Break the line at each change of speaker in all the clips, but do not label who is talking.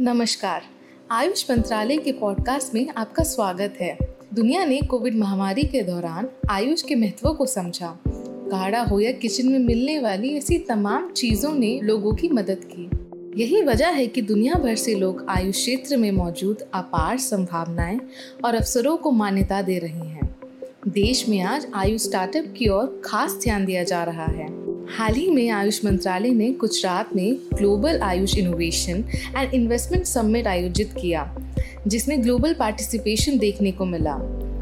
नमस्कार। आयुष मंत्रालय के पॉडकास्ट में आपका स्वागत है। दुनिया ने कोविड महामारी के दौरान आयुष के महत्व को समझा। काढ़ा हो या किचन में मिलने वाली ऐसी तमाम चीज़ों ने लोगों की मदद की। यही वजह है कि दुनिया भर से लोग आयुष क्षेत्र में मौजूद अपार संभावनाएँ और अवसरों को मान्यता दे रहे हैं। देश में आज आयुष स्टार्टअप की ओर खास ध्यान दिया जा रहा है। हाल ही में आयुष मंत्रालय ने गुजरात में global Ayush innovation and investment summit आयोजित किया, जिसमें ग्लोबल पार्टिसिपेशन देखने को मिला।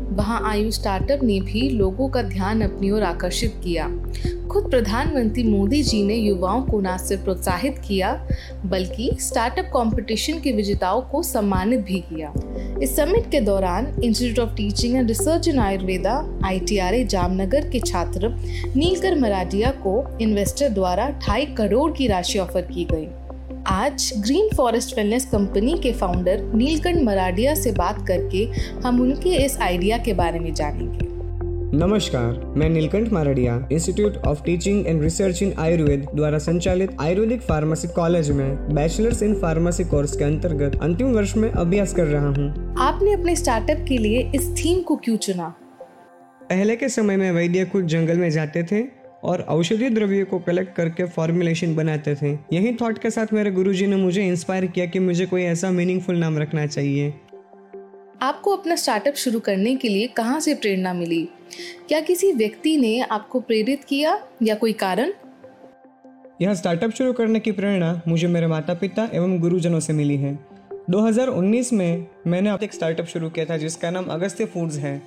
वहाँ आयु स्टार्टअप ने भी लोगों का ध्यान अपनी ओर आकर्षित किया। खुद प्रधानमंत्री मोदी जी ने युवाओं को न सिर्फ़ प्रोत्साहित किया, बल्कि स्टार्टअप कंपटीशन के विजेताओं को सम्मानित भी किया। इस समिट के दौरान institute of teaching and research in Ayurveda I Jamnagar के छात्र नीलकर मराठिया को इन्वेस्टर द्वारा ढाई करोड़ की राशि ऑफ़र की गई। आज ग्रीन फॉरेस्ट वेलनेस कंपनी के फाउंडर नीलकंठ मराडिया से बात करके हम उनके इस आइडिया के बारे में जानेंगे।
नमस्कार मैं Neelkanth Mardia institute of teaching and research in Ayurveda द्वारा संचालित आयुर्वेदिक फार्मेसी कॉलेज में बैचलर्स इन फार्मेसी कोर्स के अंतर्गत अंतिम वर्ष में अभ्यास कर रहा हूँ।
आपने अपने स्टार्टअप के लिए इस थीम को क्यों चुना?
पहले के समय में वैद्य खुद जंगल में जाते थे और औषधीय द्रव्य को कलेक्ट करके फॉर्मुलेशन बनाते थे। यही थॉट के साथ मेरे गुरुजी ने मुझे इंस्पायर किया कि मुझे कोई ऐसा मीनिंगफुल नाम रखना चाहिए।
आपको अपना स्टार्टअप शुरू करने के लिए कहाँ से प्रेरणा मिली? क्या किसी व्यक्ति ने आपको प्रेरित किया या कोई कारण?
यह स्टार्टअप शुरू करने की प्रेरणा मुझे मेरे माता पिता एवं गुरुजनों से मिली है। 2019 में मैंने एक स्टार्टअप शुरू किया था जिसका नाम अगस्त्य फूड्स है।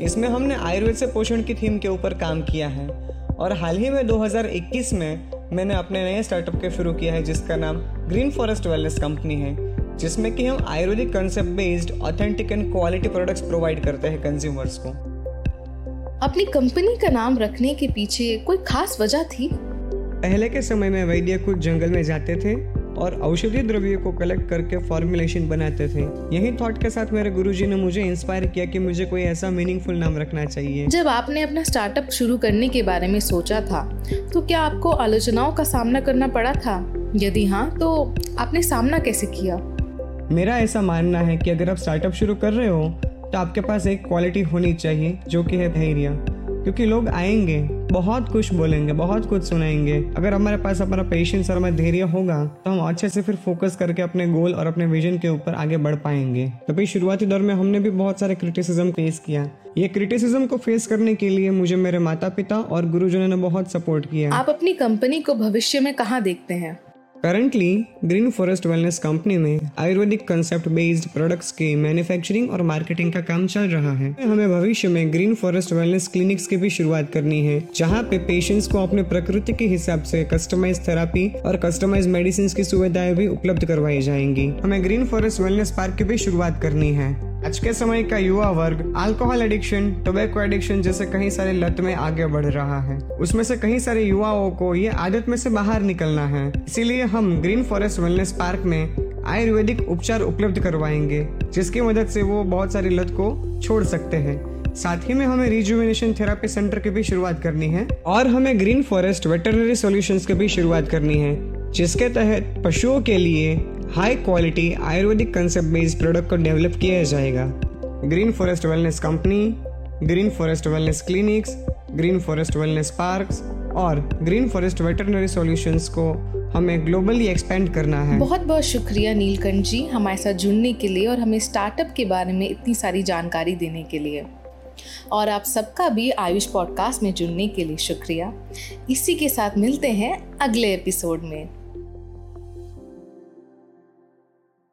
इसमें हमने आयुर्वेद से पोषण की थीम के ऊपर काम किया है। और हाल ही में 2021 में मैंने अपने नए स्टार्टअप के शुरू किया है जिसका नाम ग्रीन फॉरेस्ट वेलनेस कंपनी है जिसमें कि हम ayurvedic concept based authentic and quality products provide करते हैं कंज्यूमर्स को।
अपनी कंपनी का नाम रखने के पीछे कोई खास वजह थी?
पहले के समय में वैद्य कुछ जंगल में जाते थे और औषधीय द्रव्यों को कलेक्ट करके फॉर्मुलेशन बनाते थे। यही थॉट के साथ मेरे गुरुजी ने मुझे इंस्पायर किया कि मुझे कोई ऐसा मीनिंगफुल नाम रखना चाहिए।
जब आपने अपना स्टार्टअप शुरू करने के बारे में सोचा था तो क्या आपको आलोचनाओं का सामना करना पड़ा था? यदि हाँ तो आपने सामना कैसे किया?
मेरा ऐसा मानना है कि अगर आप स्टार्टअप शुरू कर रहे हो तो आपके पास एक क्वालिटी होनी चाहिए जो कि है धैर्य। क्योंकि लोग आएँगे, बहुत कुछ बोलेंगे, बहुत कुछ सुनाएँगे। अगर हमारे पास अपना पेशेंस और हमारा धैर्य होगा तो हम अच्छे से फिर फोकस करके अपने गोल और अपने विजन के ऊपर आगे बढ़ पाएँगे। तो भाई, शुरुआती दौर में हमने भी बहुत सारे क्रिटिसिज्म फेस किया। ये क्रिटिसिज्म को फेस करने के लिए मुझे मेरे माता पिता और गुरुजनों ने बहुत सपोर्ट किया।
आप अपनी कंपनी को भविष्य में कहाँ देखते हैं?
Currently green forest wellness company में आयुर्वेदिक कंसेप्ट बेस्ड प्रोडक्ट्स की मैन्युफैक्चरिंग और मार्केटिंग का काम चल रहा है। हमें भविष्य में ग्रीन फॉरेस्ट वेलनेस क्लिनिक्स की भी शुरुआत करनी है, जहाँ पे पेशेंट्स को अपने प्रकृति के हिसाब से कस्टमाइज थेरापी और कस्टमाइज मेडिसिन की सुविधाएँ भी उपलब्ध करवाई जाएँगी। हमें ग्रीन फॉरेस्ट वेलनेस पार्क की भी शुरुआत करनी है। आज के समय का युवा वर्ग अल्कोहल एडिक्शन टोबैको एडिक्शन जैसे कई सारे लत में आगे बढ़ रहा है। उसमें से कई सारे युवाओं को ये आदत में से बाहर निकलना है। इसीलिए हम ग्रीन फॉरेस्ट वेलनेस पार्क में आयुर्वेदिक उपचार उपलब्ध करवाएँगे, जिसकी मदद से वो बहुत सारी लत को छोड़ सकते हैं। साथ ही में हमें रिजुविनेशन थेरापी सेंटर की भी शुरुआत करनी है, और हमें ग्रीन फॉरेस्ट वेटरनरी सॉल्यूशंस की भी शुरुआत करनी है, जिसके तहत पशुओं के लिए high quality ayurvedic concept based product को डेवलप किया जाएगा। Green forest wellness company green forest wellness clinics green forest wellness parks और ग्रीन फॉरेस्ट वेटरनरी सॉल्यूशंस को हमें ग्लोबली एक्सपेंड करना है।
बहुत बहुत शुक्रिया नीलकंठ जी हमारे साथ जुड़ने के लिए और हमें स्टार्टअप के बारे में इतनी सारी जानकारी देने के लिए। और आप सबका भी आयुष पॉडकास्ट में जुड़ने के लिए शुक्रिया। इसी के साथ मिलते हैं अगले एपिसोड में।